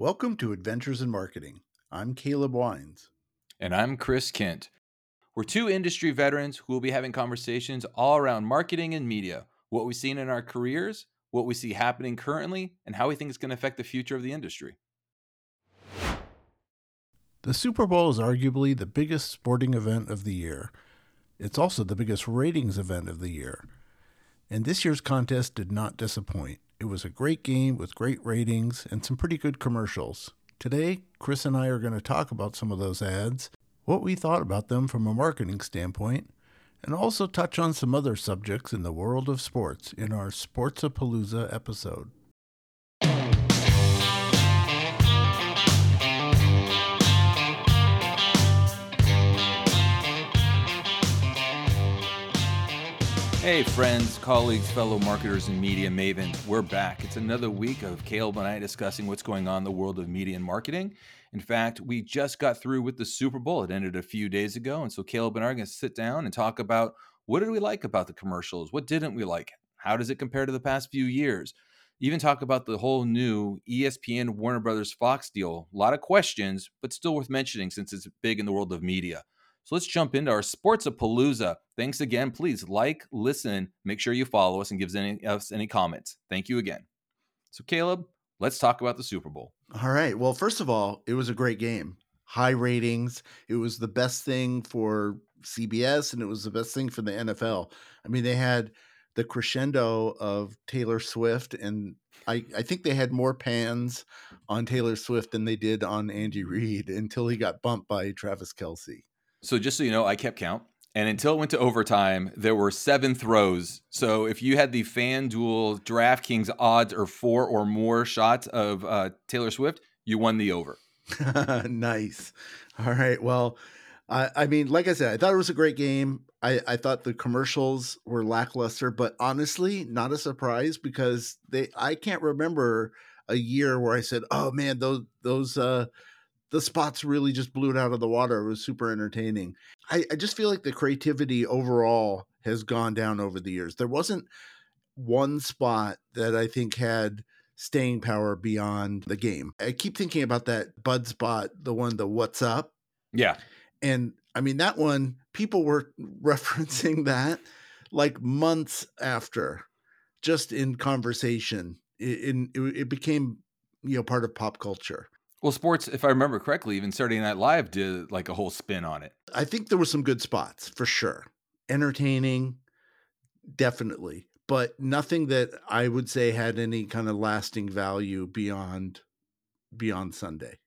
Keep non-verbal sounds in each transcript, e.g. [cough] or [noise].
Welcome to Adventures in Marketing. I'm Caleb Wines. And I'm Chris Kent. We're two industry veterans who will be having conversations all around marketing and media, what we've seen in our careers, what we see happening currently, and how we think it's going to affect the future of the industry. The Super Bowl is arguably the biggest sporting event of the year. It's also the biggest ratings event of the year. And this year's contest did not disappoint. It was a great game with great ratings and some pretty good commercials. Today, Chris and I are going to talk about some of those ads, what we thought about them from a marketing standpoint, and also touch on some other subjects in the world of sports in our Sportsapalooza episode. Hey, friends, colleagues, fellow marketers, and media mavens, we're back. It's another week of Caleb and I discussing what's going on in the world of media and marketing. In fact, we just got through with the Super Bowl. It ended a few days ago. And so Caleb and I are going to sit down and talk about what did we like about the commercials? What didn't we like? How does it compare to the past few years? Even talk about the whole new ESPN Warner Brothers Fox deal. A lot of questions, but still worth mentioning since it's big in the world of media. So let's jump into our Sportsapalooza. Thanks again. Please like, listen, make sure you follow us and give us any comments. Thank you again. So, Caleb, let's talk about the Super Bowl. All right. Well, first of all, it was a great game. High ratings. It was the best thing for CBS and it was the best thing for the NFL. I mean, they had the crescendo of Taylor Swift and I, I think they had more pans on Taylor Swift than they did on Andy Reid until he got bumped by Travis Kelce. So just so you know, I kept count. And until it went to overtime, there were seven throws. So if you had the FanDuel DraftKings odds or four or more shots of uh, Taylor Swift, you won the over. [laughs] nice. All right. Well, I, I mean, like I said, I thought it was a great game. I, I thought the commercials were lackluster, but honestly, not a surprise because they I can't remember a year where I said, "Oh man, those those uh, the spots really just blew it out of the water. It was super entertaining. I, I just feel like the creativity overall has gone down over the years. There wasn't one spot that I think had staying power beyond the game. I keep thinking about that Bud spot, the one, the what's up. Yeah. And I mean, that one, people were [laughs] referencing that like months after, just in conversation. In, it, it became, you know, part of pop culture. Well, sports, if I remember correctly, even Saturday Night Live did like a whole spin on it. I think there were some good spots for sure. Entertaining, definitely, but nothing that I would say had any kind of lasting value beyond beyond Sunday.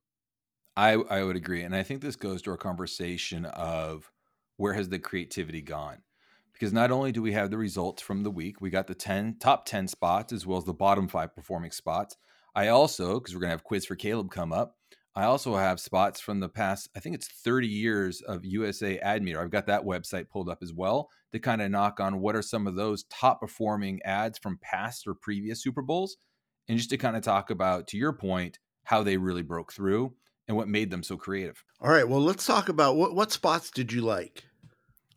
I I would agree, and I think this goes to our conversation of where has the creativity gone? Because not only do we have the results from the week, we got the 10 top 10 spots as well as the bottom 5 performing spots. I also, because we're going to have quiz for Caleb come up, I also have spots from the past, I think it's 30 years of USA Ad Meter. I've got that website pulled up as well to kind of knock on what are some of those top performing ads from past or previous Super Bowls. And just to kind of talk about, to your point, how they really broke through and what made them so creative. All right. Well, let's talk about what, what spots did you like?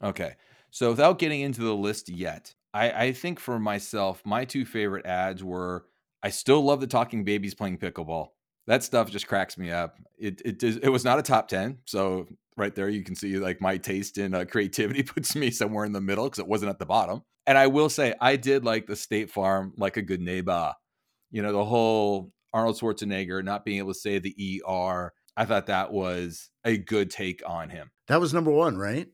Okay. So without getting into the list yet, I, I think for myself, my two favorite ads were I still love the talking babies playing pickleball. That stuff just cracks me up. It it it was not a top ten, so right there you can see like my taste in uh, creativity [laughs] puts me somewhere in the middle because it wasn't at the bottom. And I will say I did like the State Farm like a good neighbor. You know the whole Arnold Schwarzenegger not being able to say the er. I thought that was a good take on him. That was number one, right?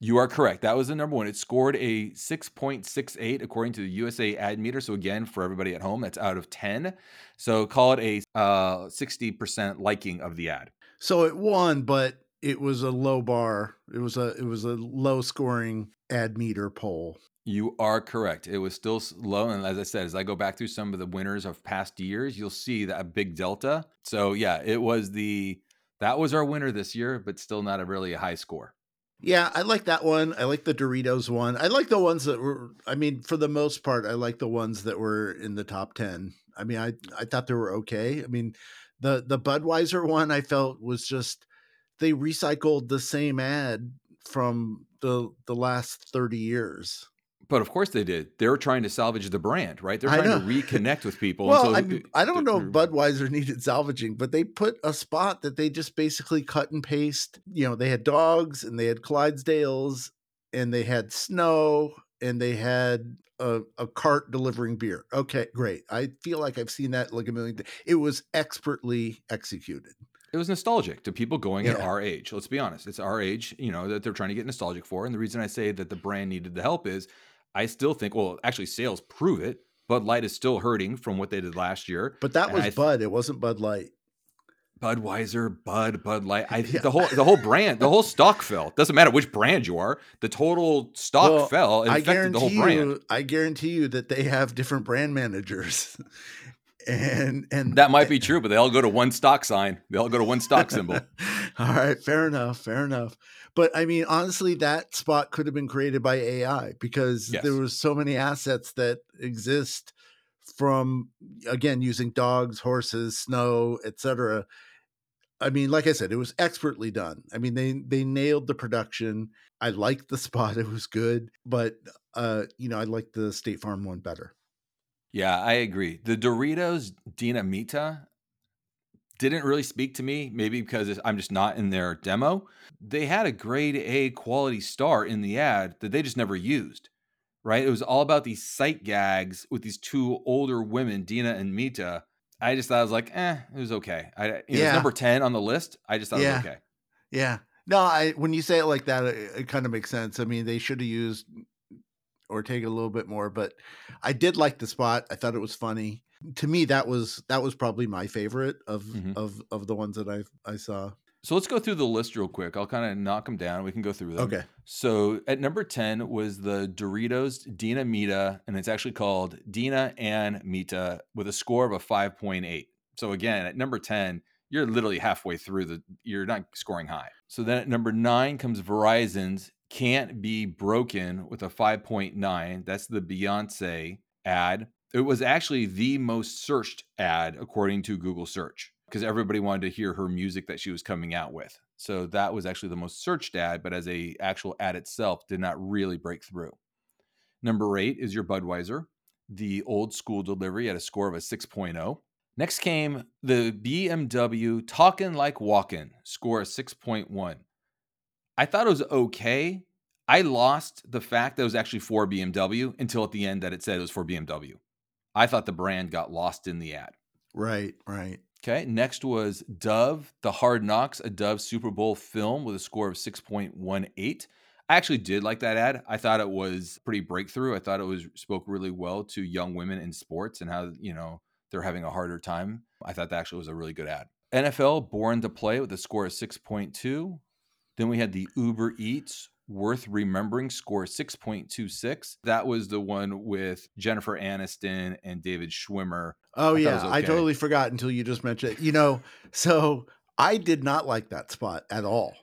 You are correct. That was the number one. It scored a 6.68 according to the USA Ad Meter. So, again, for everybody at home, that's out of 10. So, call it a uh, 60% liking of the ad. So, it won, but it was a low bar. It was a it was a low scoring ad meter poll. You are correct. It was still low, and as I said, as I go back through some of the winners of past years, you'll see that big delta. So yeah, it was the that was our winner this year, but still not a really a high score. Yeah, I like that one. I like the Doritos one. I like the ones that were I mean, for the most part, I like the ones that were in the top 10. I mean, I I thought they were okay. I mean, the the Budweiser one I felt was just they recycled the same ad from the the last 30 years. But of course they did. They're trying to salvage the brand, right? They're trying to reconnect with people. well, so, I, I don't know if Budweiser [laughs] needed salvaging, but they put a spot that they just basically cut and paste. You know, they had dogs and they had Clydesdales and they had snow and they had a, a, cart delivering beer. Okay, great. I feel like I've seen that like a million. Th- it was expertly executed. It was nostalgic to people going yeah. at our age. Let's be honest. It's our age, you know, that they're trying to get nostalgic for. And the reason I say that the brand needed the help is I still think, well, actually, sales prove it. Bud Light is still hurting from what they did last year. But that was th- Bud. It wasn't Bud Light. Budweiser, Bud, Bud Light. I [laughs] yeah. the whole the whole brand, the whole stock fell. Doesn't matter which brand you are. The total stock well, fell. It affected the whole brand. You, I guarantee you that they have different brand managers. [laughs] and and that might be true, but they all go to one stock sign. They all go to one stock symbol. [laughs] all right, fair enough, fair enough. But I mean, honestly, that spot could have been created by AI because yes. there was so many assets that exist from again using dogs, horses, snow, etc I mean, like I said, it was expertly done. I mean, they they nailed the production. I liked the [laughs] spot; it was good, but uh, you know, I liked the State Farm one better. Yeah, I agree. The Doritos Dinamita didn't really speak to me, maybe because I'm just not in their demo. They had a grade A quality star in the ad that they just never used. Right? It was all about these sight gags with these two older women, Dina and Mita, I just thought I was like, eh, it was okay. I it yeah. was number ten on the list. I just thought yeah. it was okay. Yeah. No, I when you say it like that, it, it kind of makes sense. I mean, they should have used or take a little bit more, but I did like the spot. I thought it was funny. To me, that was that was probably my favorite of mm-hmm. of of the ones that I I saw. So let's go through the list real quick. I'll kind of knock them down. We can go through them. Okay. So at number 10 was the Doritos Dina Mita, and it's actually called Dina and Mita with a score of a 5.8. So again, at number 10, you're literally halfway through the, you're not scoring high. So then at number nine comes Verizon's Can't Be Broken with a 5.9. That's the Beyonce ad. It was actually the most searched ad according to Google search because everybody wanted to hear her music that she was coming out with. So that was actually the most searched ad, but as a actual ad itself, did not really break through. Number eight is your Budweiser, the old school delivery at a score of a 6.0. Next came the BMW Talkin' Like Walkin', score a 6.1. I thought it was okay. I lost the fact that it was actually for BMW until at the end that it said it was for BMW. I thought the brand got lost in the ad. Right, right. Okay. Next was Dove, The Hard Knocks, a Dove Super Bowl film with a score of 6.18. I actually did like that ad. I thought it was pretty breakthrough. I thought it was spoke really well to young women in sports and how, you know, they're having a harder time. I thought that actually was a really good ad. NFL Born to Play with a score of 6.2. Then we had the Uber Eats Worth Remembering score 6.26. That was the one with Jennifer Aniston and David Schwimmer. Oh, I yeah. Okay. I totally forgot until you just mentioned it. You know, [laughs] so I did not like that spot at all.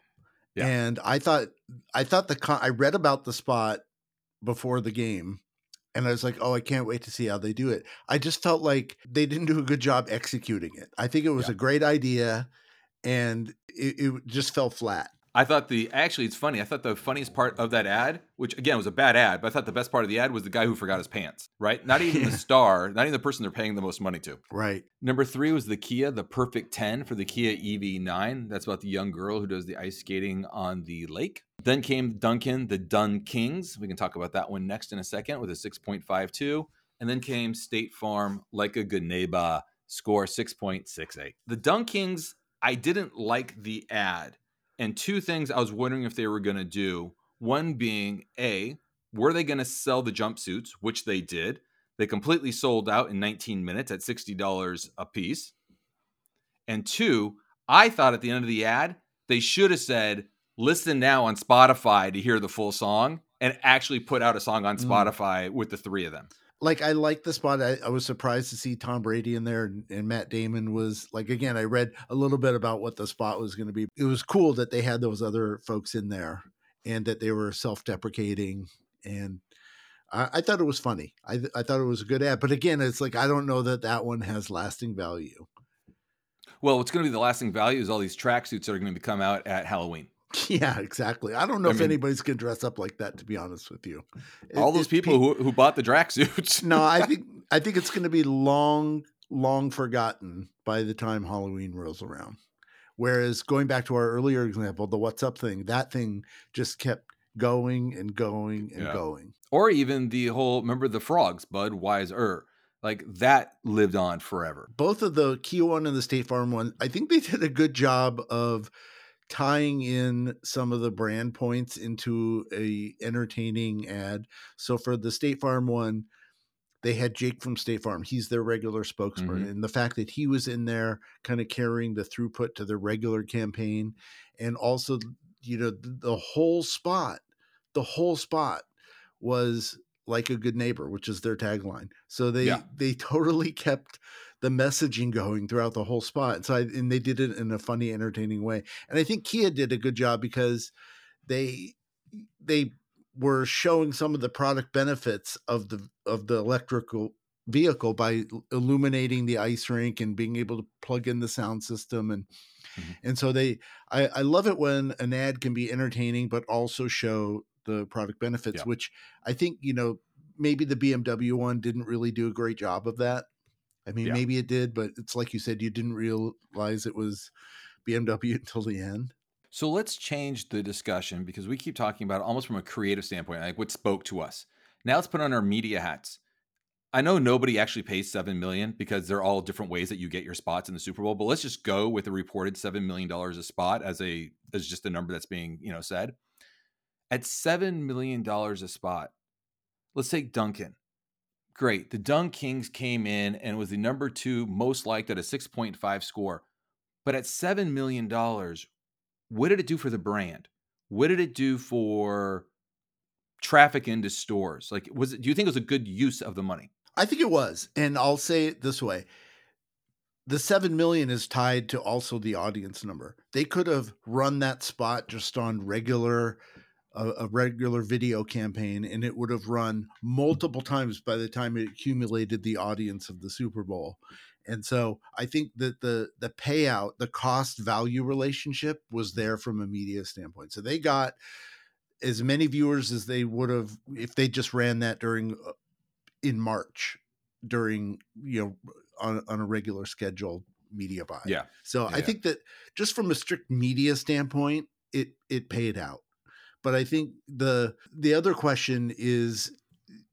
Yeah. And I thought, I thought the, con- I read about the spot before the game and I was like, oh, I can't wait to see how they do it. I just felt like they didn't do a good job executing it. I think it was yeah. a great idea and it, it just fell flat. I thought the actually it's funny. I thought the funniest part of that ad, which again was a bad ad, but I thought the best part of the ad was the guy who forgot his pants. Right? Not even the [laughs] star, not even the person they're paying the most money to. Right. Number three was the Kia, the Perfect Ten for the Kia EV9. That's about the young girl who does the ice skating on the lake. Then came Dunkin', the DunKings. We can talk about that one next in a second with a 6.52. And then came State Farm, like a good neighbor, score 6.68. The DunKings, I didn't like the ad and two things I was wondering if they were going to do. One being A, were they going to sell the jumpsuits, which they did? They completely sold out in 19 minutes at $60 a piece. And two, I thought at the end of the ad, they should have said, listen now on Spotify to hear the full song and actually put out a song on mm. Spotify mm. with the three of them like I like the spot. I, I, was surprised to see Tom Brady in there, and, and, Matt Damon was like again. I read a little bit about what the spot was going to be. It was cool that they had those other folks in there, and that they were self-deprecating, and I, I thought it was funny. I I thought it was a good ad, but again, it's like I don't know that that one has lasting value. Well, what's going to be the lasting value is all these tracksuits that are going to come out at Halloween. [laughs] Yeah, exactly. I don't know I if mean- anybody's gonna dress up like that. To be honest with you, It- All those people who, who bought the Drac suits. no, I [laughs] think I think it's going to be long, long forgotten by the time Halloween rolls around. Whereas going back to our earlier example, the "What's Up" thing, that thing just kept going and going and Yeah. going. or even the whole remember the frogs, Budweiser. Like that lived on forever. Both of the Kia one and the State Farm one, I think they did a good job of tying in some of the brand points into a entertaining ad. So for the State Farm one, they had Jake from State Farm. He's their regular spokesman. Mhm. And the fact that he was in there kind of carrying the throughput to the regular campaign and also, you know, the, the whole spot, the whole spot was like a good neighbor, which is their tagline. So they Yeah. they [laughs] totally kept the messaging going throughout the whole spot. So I, and they did it in a funny, entertaining way. And I think Kia did a good job because they they were showing some of the product benefits of the of the electrical vehicle by illuminating the ice rink and being able to plug in the sound system and Mhm. and so they I, I love it when an ad can be entertaining but also show the product benefits Yeah. which i think you know maybe the bmw one didn't really do a great job of that i mean Yeah. maybe it did but it's like you said you didn't realize it was bmw [laughs] until the end So let's change the discussion because we keep talking about it almost from a creative standpoint, like what spoke to us. Now let's put on our media hats. I know nobody actually pays seven million because they're all different ways that you get your spots in the Super Bowl. But let's just go with the reported seven million dollars a spot as a as just a number that's being you know said. At seven million dollars a spot, let's take Dunkin'. Great, the DunKings came in and was the number two most liked at a six point five score. But at seven million dollars, what did it do for the brand? What did it do for traffic into stores? Like, was it? Do you think it was a good use of the money? I think it was. And I'll say it this way. The 7 million is tied to also the audience number. They could have run that spot just on regular a, a regular video campaign and it would have run multiple times by the time it accumulated the audience of the Super Bowl. And so I think that the the payout, the cost value relationship was there from a media standpoint. So they got as many viewers as they would have if they just ran that during uh, in March during you know on, on a regular scheduled media buy. Yeah. So Yeah, I think that just from a strict media standpoint, it it paid out. But I think the the other question is,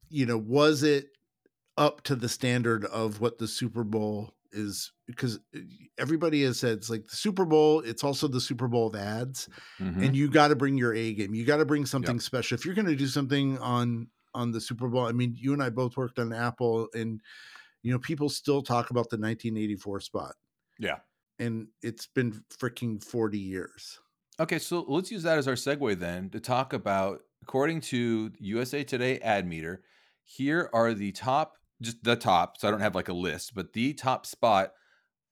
you know, was it up to the standard of what the Super Bowl is? Because everybody has said it's like the Super Bowl. It's also the Super Bowl of ads Mhm. and you got to bring your A game. You got to bring something special. If you're going to do something on on the Super Bowl, I mean, you and I both worked on Apple, and you know, people still talk about the 1984 spot, yeah. and it's been freaking 40 years. Okay, so let's use that as our segue then to talk about, according to USA Today Ad Meter, here are the top, just the top. So I don't have like a list, but the top spot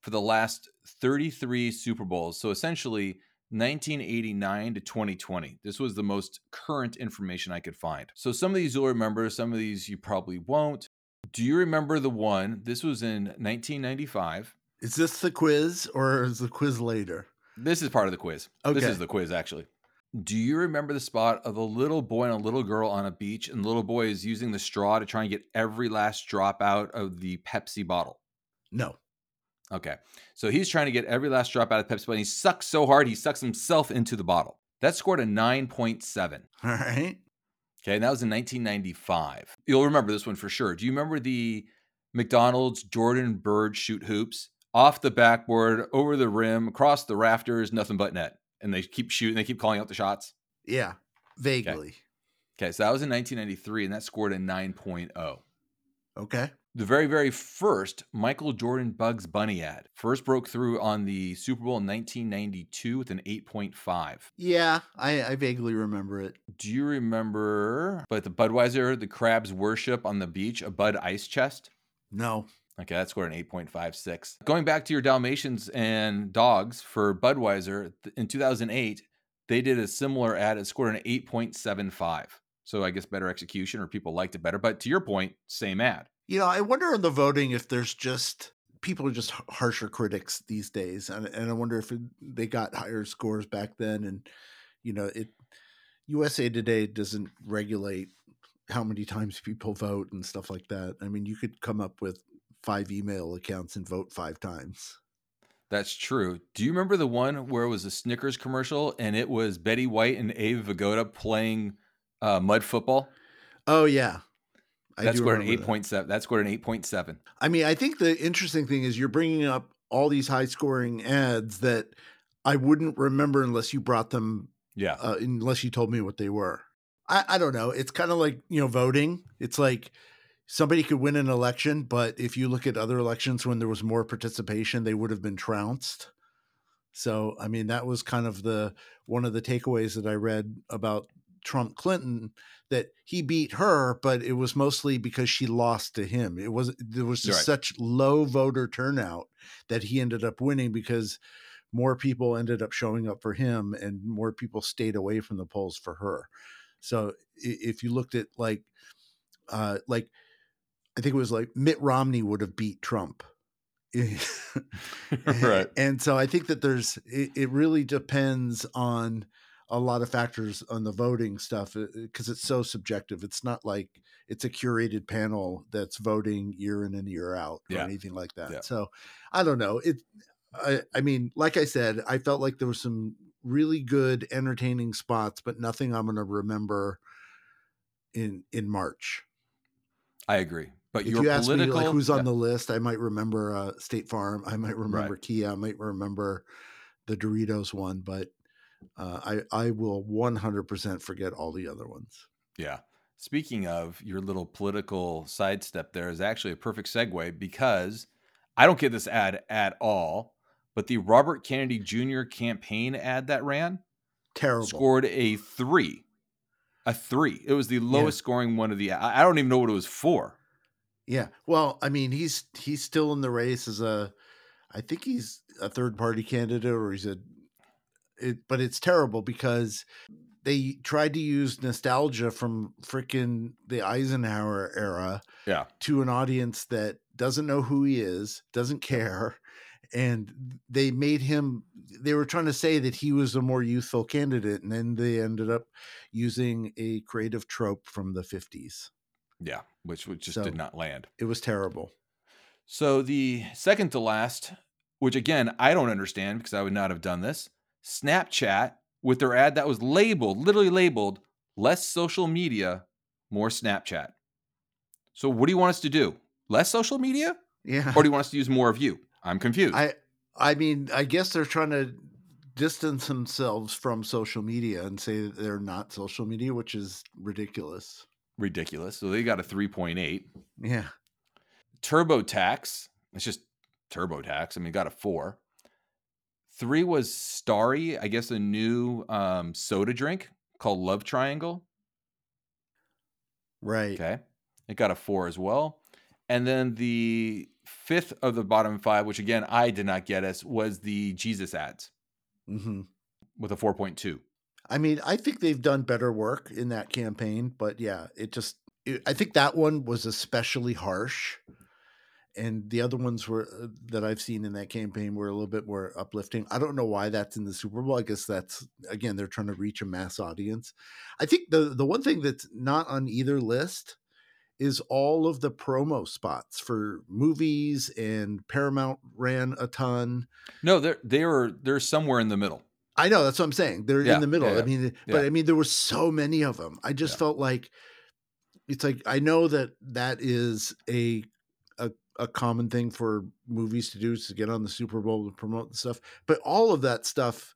for the last 33 Super Bowls. So essentially 1989 to 2020. This was the most current information I could find. So some of these you'll remember, some of these you probably won't. Do you remember the one? This was in 1995. Is this the quiz or is the quiz later? This is part of the quiz. This is the quiz, actually. Do you remember the spot of a little boy and a little girl on a beach, and the little boy is using the straw to try and get every last drop out of the Pepsi bottle? No. Okay. So he's trying to get every last drop out of Pepsi bottle. And he sucks so hard, he sucks himself into the bottle. That scored a 9.7. [laughs] All right. Okay. And that was in 1995. You'll remember this one for sure. Do you remember the McDonald's Jordan Bird shoot hoops? Off the backboard, over the rim, across the rafters, nothing but net. And they keep shooting, they keep calling out the shots. Yeah. Vaguely. Okay, so that was in 1993, and that scored a 9.0. Okay. The very, very first Michael Jordan Bugs Bunny ad first broke through on the Super Bowl in 1992 with an 8.5. Yeah, I, I vaguely remember it. Do you remember, but the Budweiser, the crabs worship on the beach, a Bud ice chest? No. Okay, that scored an 8.56. Going back to your Dalmatians and dogs for Budweiser, in 2008, they did a similar ad. It scored an 8.75. So I guess better execution or people liked it better. But to your point, same ad. You know, I wonder in the voting if there's just people are just harsher critics these days, and, and I wonder if it, they got higher scores back then, and you know, it USA Today doesn't regulate how many times people vote and stuff like that. I mean, you could come up with five email accounts and vote five times. That's true. Do you remember the one where it was a Snickers commercial and it was Betty White and Abe Vigoda playing uh, mud football? Oh yeah, I that's scored an eight point seven. That scored an eight point seven. I mean, I think the interesting thing is you're bringing up all these high scoring ads that I wouldn't remember unless you brought them. Yeah. Uh, unless you told me what they were. I, I don't know. It's kind of like you know voting. It's like somebody could win an election, but if you look at other elections when there was more participation, they would have been trounced. So, I mean, that was kind of the one of the takeaways that I read about Trump Clinton that he beat her, but it was mostly because she lost to him. It was there was just right. such low voter turnout that he ended up winning because more people ended up showing up for him and more people stayed away from the polls for her. So if you looked at like uh like I think it was like Mitt Romney would have beat Trump. [laughs] right. And so I think that there's, it, it, really depends on a lot of factors on the voting stuff because uh, it's so subjective. It's not like it's a curated panel that's voting year in and year out or yeah. anything like that. Yeah. So I don't know. It, I, I mean, like I said, I felt like there was some really good, entertaining spots, but nothing I'm going to remember in in March. I agree. But if you ask political, me like who's on yeah. the list, I might remember uh, State Farm. I might remember right. Kia. I might remember the Doritos one, but uh, I I will 100% forget all the other ones. Yeah. Speaking of your little political sidestep, there is actually a perfect segue because I don't get this ad at all, but the Robert Kennedy Jr. campaign ad that ran terrible scored a three, a three. It was the lowest yeah. scoring one of the. I don't even know what it was for. Yeah. Well, I mean, he's he's still in the race as a I think he's a third party candidate or he's a it, but it's terrible because they tried to use nostalgia from freaking the Eisenhower era yeah. to an audience that doesn't know who he is, doesn't care. And they made him, they were trying to say that he was a more youthful candidate. And then they ended up using a creative trope from the 50s. Yeah, which, which just so did not land. It was terrible. So the second to last, which again, I don't understand because I would not have done this Snapchat with their ad that was labeled, literally labeled, less social media, more Snapchat. So what do you want us to do? Less social media? Yeah. Or do you want us to use more of you? I'm confused. I I mean, I guess they're trying to distance themselves from social media and say that they're not social media, which is ridiculous ridiculous. So they got a 3.8. Yeah. TurboTax. It's just TurboTax. I mean, got a four. Three was Starry, I guess a new um, soda drink called Love Triangle. Right. Okay. It got a four as well. And then the fifth of the bottom five, which again I did not get us, was the Jesus ads mm-hmm. with a 4.2. I mean, I think they've done better work in that campaign, but yeah, it just it, I think that one was especially harsh. And the other ones were uh, that I've seen in that campaign were a little bit more uplifting. I don't know why that's in the Super Bowl. I guess that's again they're trying to reach a mass audience. I think the the one thing that's not on either list is all of the promo spots for movies and Paramount ran a ton. No, they're they are they're somewhere in the middle. I know that's what I'm saying. They're yeah, in the middle. Yeah, yeah. I mean, but I mean, there were so many of them. I just felt like it's like I know that that is a a a common thing for movies to do is to get on the Super Bowl to promote and stuff. But all of that stuff,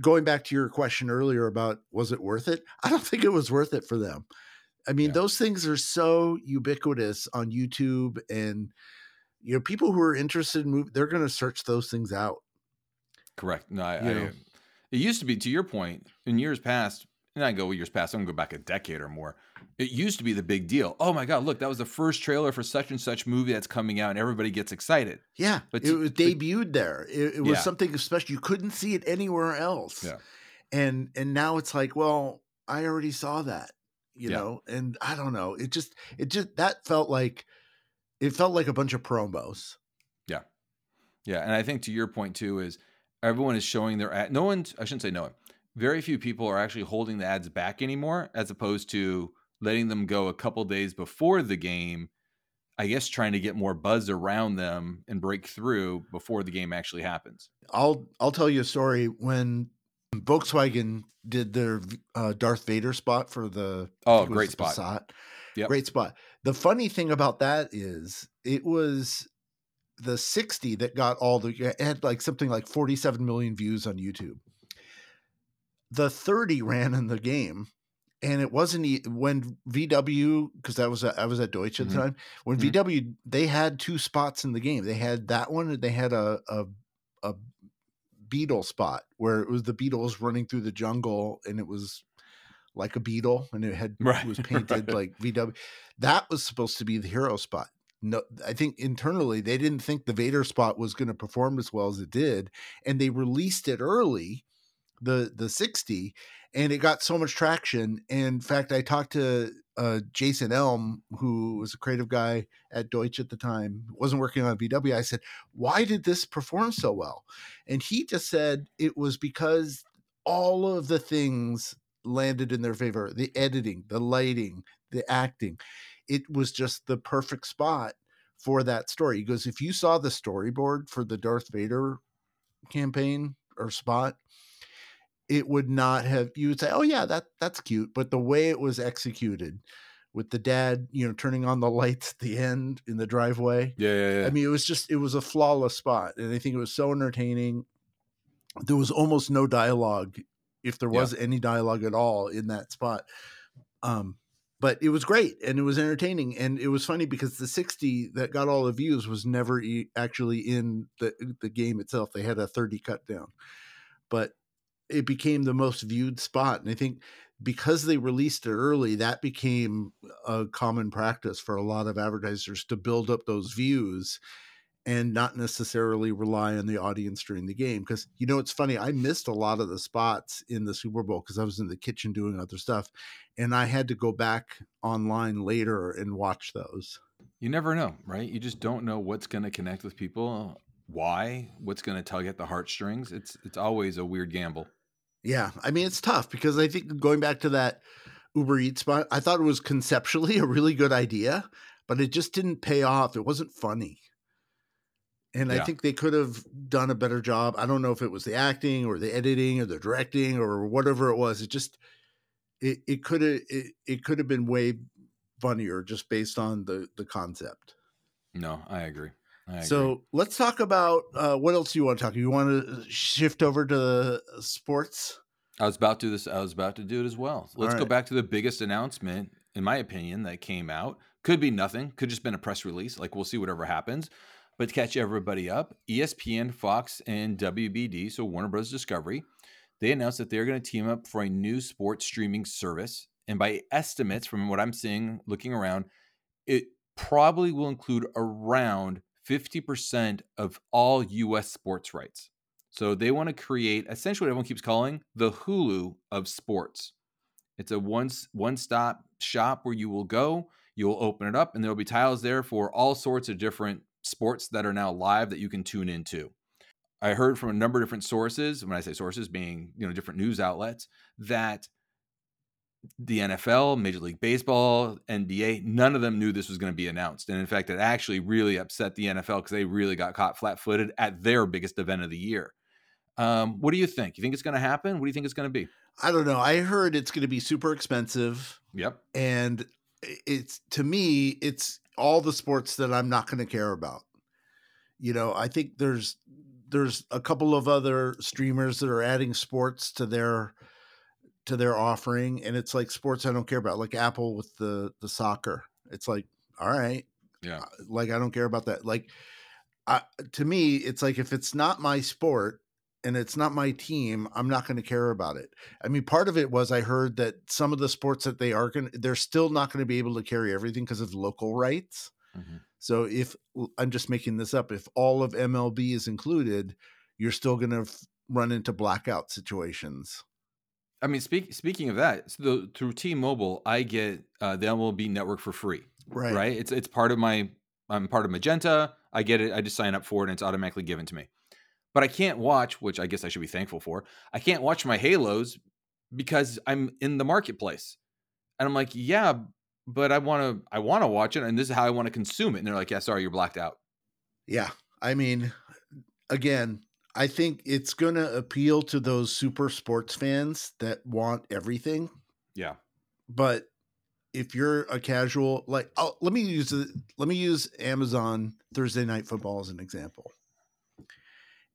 going back to your question earlier about was it worth it? I don't think it was worth it for them. I mean, those things are so ubiquitous on YouTube and you know people who are interested in movie, they're going to search those things out. Correct. No, I, I, it used to be, to your point, in years past, and I go years past, I'm gonna go back a decade or more. It used to be the big deal. Oh my God, look, that was the first trailer for such and such movie that's coming out, and everybody gets excited. Yeah, but it was debuted there. It, it was yeah. something special. You couldn't see it anywhere else. Yeah, and and now it's like, well, I already saw that, you yeah. know, and I don't know. It just it just that felt like it felt like a bunch of promos. Yeah, yeah, and I think to your point too is everyone is showing their ad. No one, I shouldn't say no one. very few people are actually holding the ads back anymore, as opposed to letting them go a couple days before the game. I guess trying to get more buzz around them and break through before the game actually happens. I'll I'll tell you a story when Volkswagen did their uh, Darth Vader spot for the oh great spot. Yep. Great spot. The funny thing about that is it was the 60 that got all the had like something like 47 million views on YouTube. The 30 ran in the game and it wasn't when VW because I was I was at Deutsch at mm-hmm. the time when mm-hmm. VW they had two spots in the game. They had that one and they had a a, a beetle spot where it was the Beatles running through the jungle and it was like a beetle and it had right. it was [laughs] painted right. like VW. That was supposed to be the hero spot. No, I think internally they didn't think the Vader spot was going to perform as well as it did, and they released it early, the the 60, and it got so much traction. In fact, I talked to uh, Jason Elm, who was a creative guy at Deutsch at the time, wasn't working on VW. I said, "Why did this perform so well?" And he just said it was because all of the things landed in their favor the editing, the lighting, the acting. It was just the perfect spot for that story. He goes, if you saw the storyboard for the Darth Vader campaign or spot, it would not have you would say, Oh yeah, that that's cute. But the way it was executed with the dad, you know, turning on the [laughs] lights at the end in the driveway. Yeah, yeah, yeah. I mean, it was just it was a flawless spot. And I think it was so entertaining. There was almost no dialogue if there was yeah. any dialogue at all in that spot. Um, but it was great and it was entertaining and it was funny because the 60 that got all the views was never e- actually in the uh, the game itself. They had a 30 cut down, but it became the most viewed spot. And I think because they released it early, that became a common practice for a lot of advertisers to build up those views and not necessarily rely on the audience during the game. Because you know, it's funny, I missed a lot of the spots in the Super Bowl because I was in the kitchen doing other stuff, and I had to go back online later and watch those. You never know, right? You just don't know what's going to connect with people, why, what's going to tug at the heartstrings. It's it's always a weird gamble. Yeah, I mean it's tough because I think going back to that Uber Eats spot, I thought it was conceptually [laughs] a really good idea, but it just didn't pay off. It wasn't funny and yeah. I think they could have done a better job. I don't know if it was the acting or the editing or the directing or whatever it was. It just it it could have it, it could have been way funnier just based on the the concept. No, I agree. I agree. So let's talk about uh, what else you want to talk. You want to shift over to sports? I was about to do this. I was about to do it as well. Let's right. go back to the biggest announcement, in my opinion, that came out. Could be nothing. Could just been a press release. Like we'll see whatever happens. But to catch everybody up, ESPN, Fox, and WBD, so Warner Bros. Discovery, they announced that they're going to team up for a new sports streaming service. And by estimates, from what I'm seeing, looking around, it probably will include around 50% of all US sports rights. So they want to create essentially what everyone keeps calling the Hulu of sports. It's a one one stop shop where you will go, you will open it up, and there will be tiles there for all sorts of different sports that are now live that you can tune into. I heard from a number of different sources, when I say sources being, you know, different news outlets, that the NFL, Major League Baseball, NBA, none of them knew this was going to be announced. And in fact, it actually really upset the NFL because they really got caught flat footed at their biggest event of the year. Um, what do you think? You think it's going to happen? What do you think it's going to be? I don't know. I heard it's going to be super expensive. Yep. And it's to me, it's all the sports that I'm not going to care about. You know, I think there's there's a couple of other streamers that are adding sports to their to their offering and it's like sports I don't care about like Apple with the the soccer. It's like all right. Yeah. Like I don't care about that. Like I, to me it's like if it's not my sport and it's not my team, I'm not going to care about it. I mean, part of it was I heard that some of the sports that they are going, they're still not going to be able to carry everything because of local rights. Mm-hmm. So if I'm just making this up, if all of MLB is included, you're still going to f- run into blackout situations. I mean, speak, speaking of that, so the, through T-Mobile, I get uh, the MLB network for free. Right. Right. It's it's part of my. I'm part of Magenta. I get it. I just sign up for it, and it's automatically given to me. but I can't watch, which I guess I should be thankful for. I can't watch my Halos because I'm in the marketplace. And I'm like, yeah, but I want to I want to watch it and this is how I want to consume it. And they're like, yeah, sorry, you're blacked out. Yeah. I mean, again, I think it's going to appeal to those super sports fans that want everything. Yeah. But if you're a casual like oh, let me use let me use Amazon Thursday night football as an example.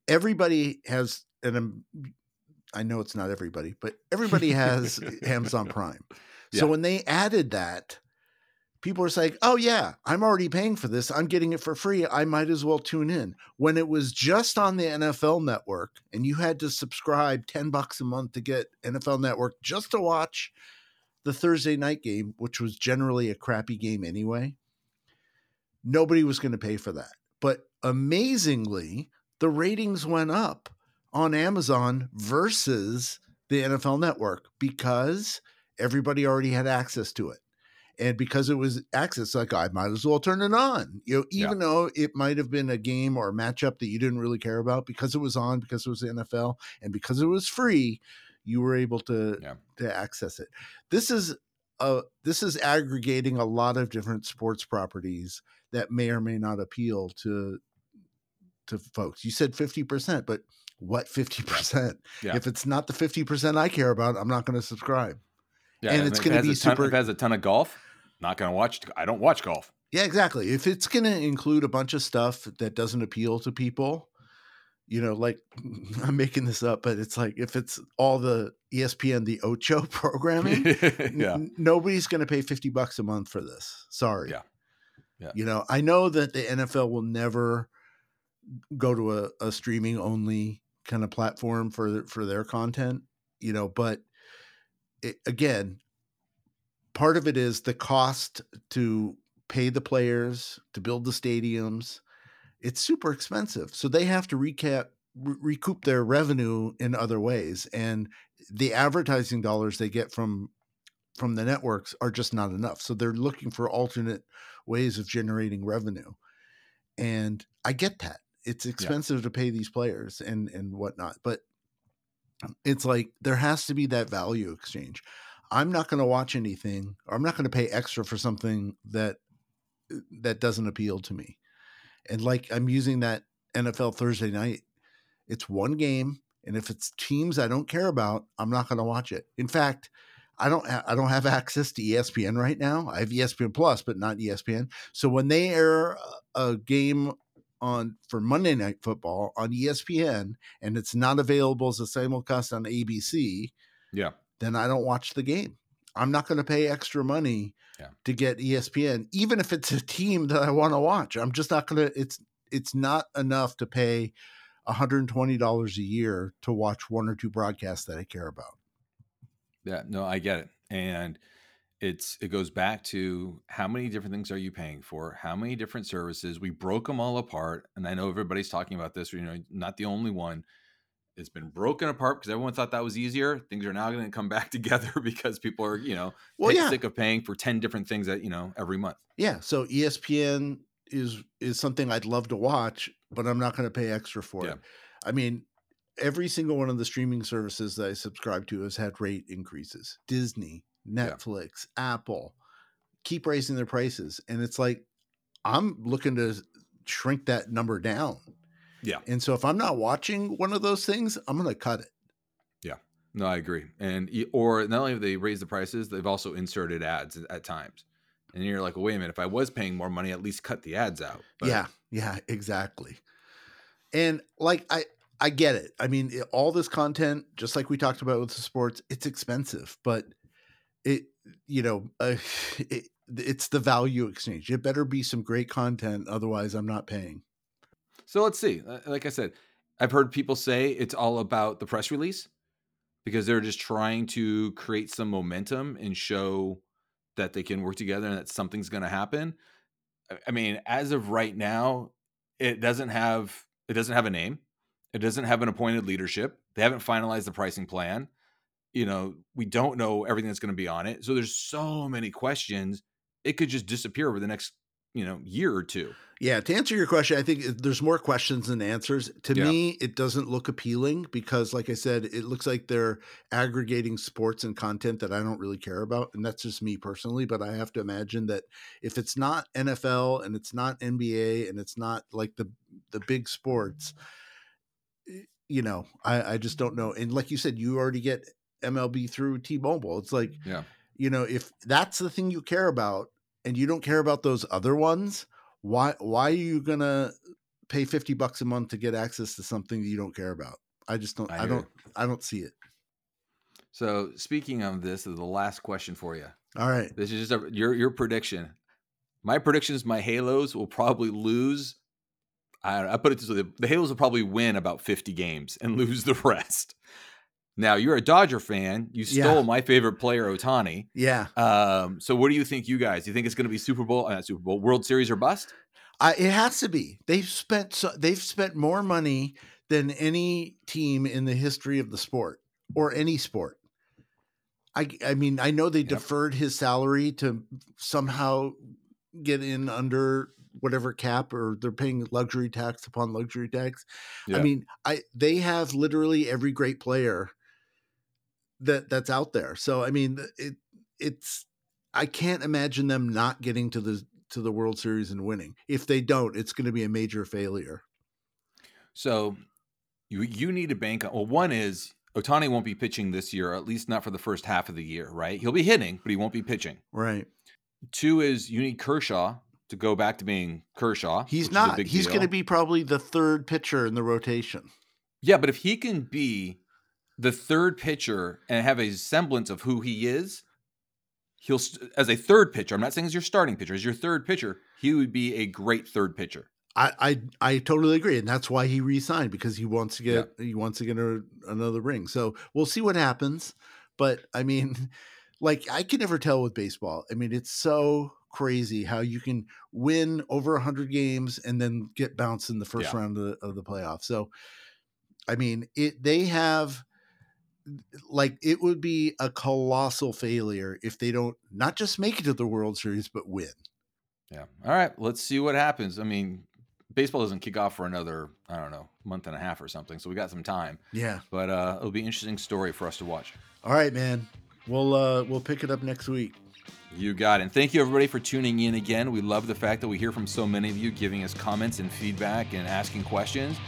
Everybody has and I know it's not everybody, but everybody has [laughs] Amazon Prime. So yeah. when they added that, people are saying, "Oh yeah, I'm already paying for this. I'm getting it for free. I might as well tune in." When it was just on the NFL network and you had to subscribe 10 bucks a month to get NFL network just to watch the Thursday night game, which was generally a crappy game anyway, nobody was going to pay for that. But amazingly, the ratings went up on Amazon versus the NFL network because everybody already had access to it and because it was access like i might as well turn it on you know even yeah. though it might have been a game or a matchup that you didn't really care about because it was on because it was the nfl and because it was free you were able to yeah. to access it this is a this is aggregating a lot of different sports properties that may or may not appeal to to folks you said 50% but what 50% yeah. if it's not the 50% i care about i'm not going to subscribe yeah, and it's going to be super. If it has a ton of golf, not going to watch. I don't watch golf. Yeah, exactly. If it's going to include a bunch of stuff that doesn't appeal to people, you know, like [laughs] I'm making this up, but it's like if it's all the ESPN, the Ocho [laughs] programming, [laughs] yeah. N- nobody's going to pay 50 bucks a month for this. Sorry. Yeah. Yeah. You know, I know that the NFL will never go to a, a streaming only kind of platform for for their content, you know, but it, again, part of it is the cost to pay the players to build the stadiums. It's super expensive, so they have to recap recoup their revenue in other ways, and the advertising dollars they get from from the networks are just not enough. So they're looking for alternate ways of generating revenue, and I get that it's expensive yeah. to pay these players and and whatnot, but um, it's like there has to be that value exchange. I'm not going to watch anything or I'm not going to pay extra for something that that doesn't appeal to me. And like I'm using that NFL Thursday night, it's one game and if it's teams I don't care about, I'm not going to watch it. In fact, I don't ha- I don't have access to ESPN right now. I have ESPN Plus, but not ESPN. So when they air a game on for Monday Night Football on ESPN and it's not available as a simulcast on ABC, yeah, then I don't watch the game. I'm not going to pay extra money yeah. to get ESPN, even if it's a team that I want to watch. I'm just not going to. It's it's not enough to pay $120 a year to watch one or two broadcasts that I care about. Yeah, no, I get it, and it's it goes back to how many different things are you paying for how many different services we broke them all apart and i know everybody's talking about this you know not the only one it's been broken apart because everyone thought that was easier things are now going to come [laughs] back together because people are you know well, yeah. sick of paying for 10 different things that you know every month yeah so espn is is something i'd love to watch but i'm not going to pay extra for yeah. it i mean every single one of the streaming services that i subscribe to has had rate increases disney Netflix, yeah. Apple keep raising their prices. And it's like, I'm looking to shrink that number down. Yeah. And so if I'm not watching one of those things, I'm going to cut it. Yeah. No, I agree. And, or not only have they raised the prices, they've also inserted ads at times. And you're like, well, wait a minute, if I was paying more money, at least cut the ads out. But, yeah. Yeah. Exactly. And like, I, I get it. I mean, all this content, just like we talked about with the sports, it's expensive, but it you know uh, [laughs] it, it's the value exchange it better be some great content otherwise i'm not paying so let's see uh, like i said i've heard people say it's all about the press release because they're just trying to create some momentum and show that they can work together and that something's going to happen i mean as of right now it doesn't have it doesn't have a name it doesn't have an appointed leadership they haven't finalized the pricing plan you know, we don't know everything that's going to be on it. So there's so many questions. It could just disappear over the next, you know year or two. Yeah, to answer your question, I think there's more questions than answers. To Yeah. me, it doesn't look appealing because, like I said, it looks like they're aggregating sports and content that I don't really care about. And that's just me personally. But I have to imagine that if it's not NFL and it's not NBA and it's not like the the big sports, you know, I, I just don't know. And like you said, you already get MLB through T-Mobile. It's like, Yeah. you know, if that's the thing you care about and you don't care about those other ones, why why are you gonna pay 50 bucks a month to get access to something that you don't care about? I just don't I I, don't I don't see it. So speaking of this, this is the last question for you. All right. This is just a, your your prediction. My prediction is my Halos will probably lose. I, I put it this way: the Halos will probably win about fifty games and [laughs] lose the rest. Now you're a Dodger fan. You Yeah. stole my favorite player, Ohtani. Yeah. Um, so what do you think, you guys? Do you think it's going to be Super Bowl, uh, not Super Bowl, World Series or bust? I, it has to be. They've spent so they've spent more money than any team in the history of the sport or any sport. I I mean, I know they Yep. deferred his salary to somehow get in under whatever cap or they're paying luxury tax upon luxury tax. Yeah. I mean, I they have literally every great player that that's out there. So I mean, it it's I can't imagine them not getting to the to the World Series and winning. If they don't, it's going to be a major failure. So you you need to bank on. Well, one is Ohtani won't be pitching this year, at least not for the first half of the year, right? He'll be hitting, but he won't be pitching. Right. Two is you need Kershaw to go back to being Kershaw. He's which is a not. He's going to be probably the third pitcher in the rotation. Yeah, but if he can be the third pitcher and have a semblance of who he is, he'll as a third pitcher. I'm not saying as your starting pitcher, as your third pitcher, he would be a great third pitcher. I, I I totally agree, and that's why he re-signed because he wants to get he wants to get a, another ring. So we'll see what happens. But I mean, [laughs] like I can never tell with baseball. I mean, it's so crazy how you can win over hundred games and then get bounced in the first Yeah. round of the, of the playoffs. So, I mean, it they have like it would be a colossal failure if they don't not just make it to the World Series but win. Yeah. All right. Let's see what happens. I mean, baseball doesn't kick off for another, I don't know, month and a half or something. So we got some time. Yeah. But uh, it'll be an interesting story for us to watch. All right, man. We'll uh we'll pick it up next week. You got it. And thank you everybody for tuning in again. We love the fact that we hear from so many of you giving us comments and feedback and asking questions.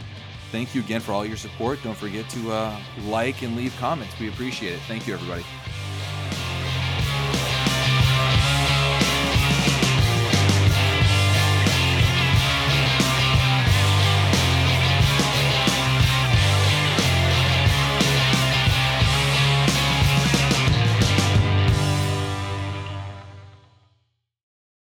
Thank you again for all your support. Don't forget to uh, like and leave comments. We appreciate it. Thank you, everybody.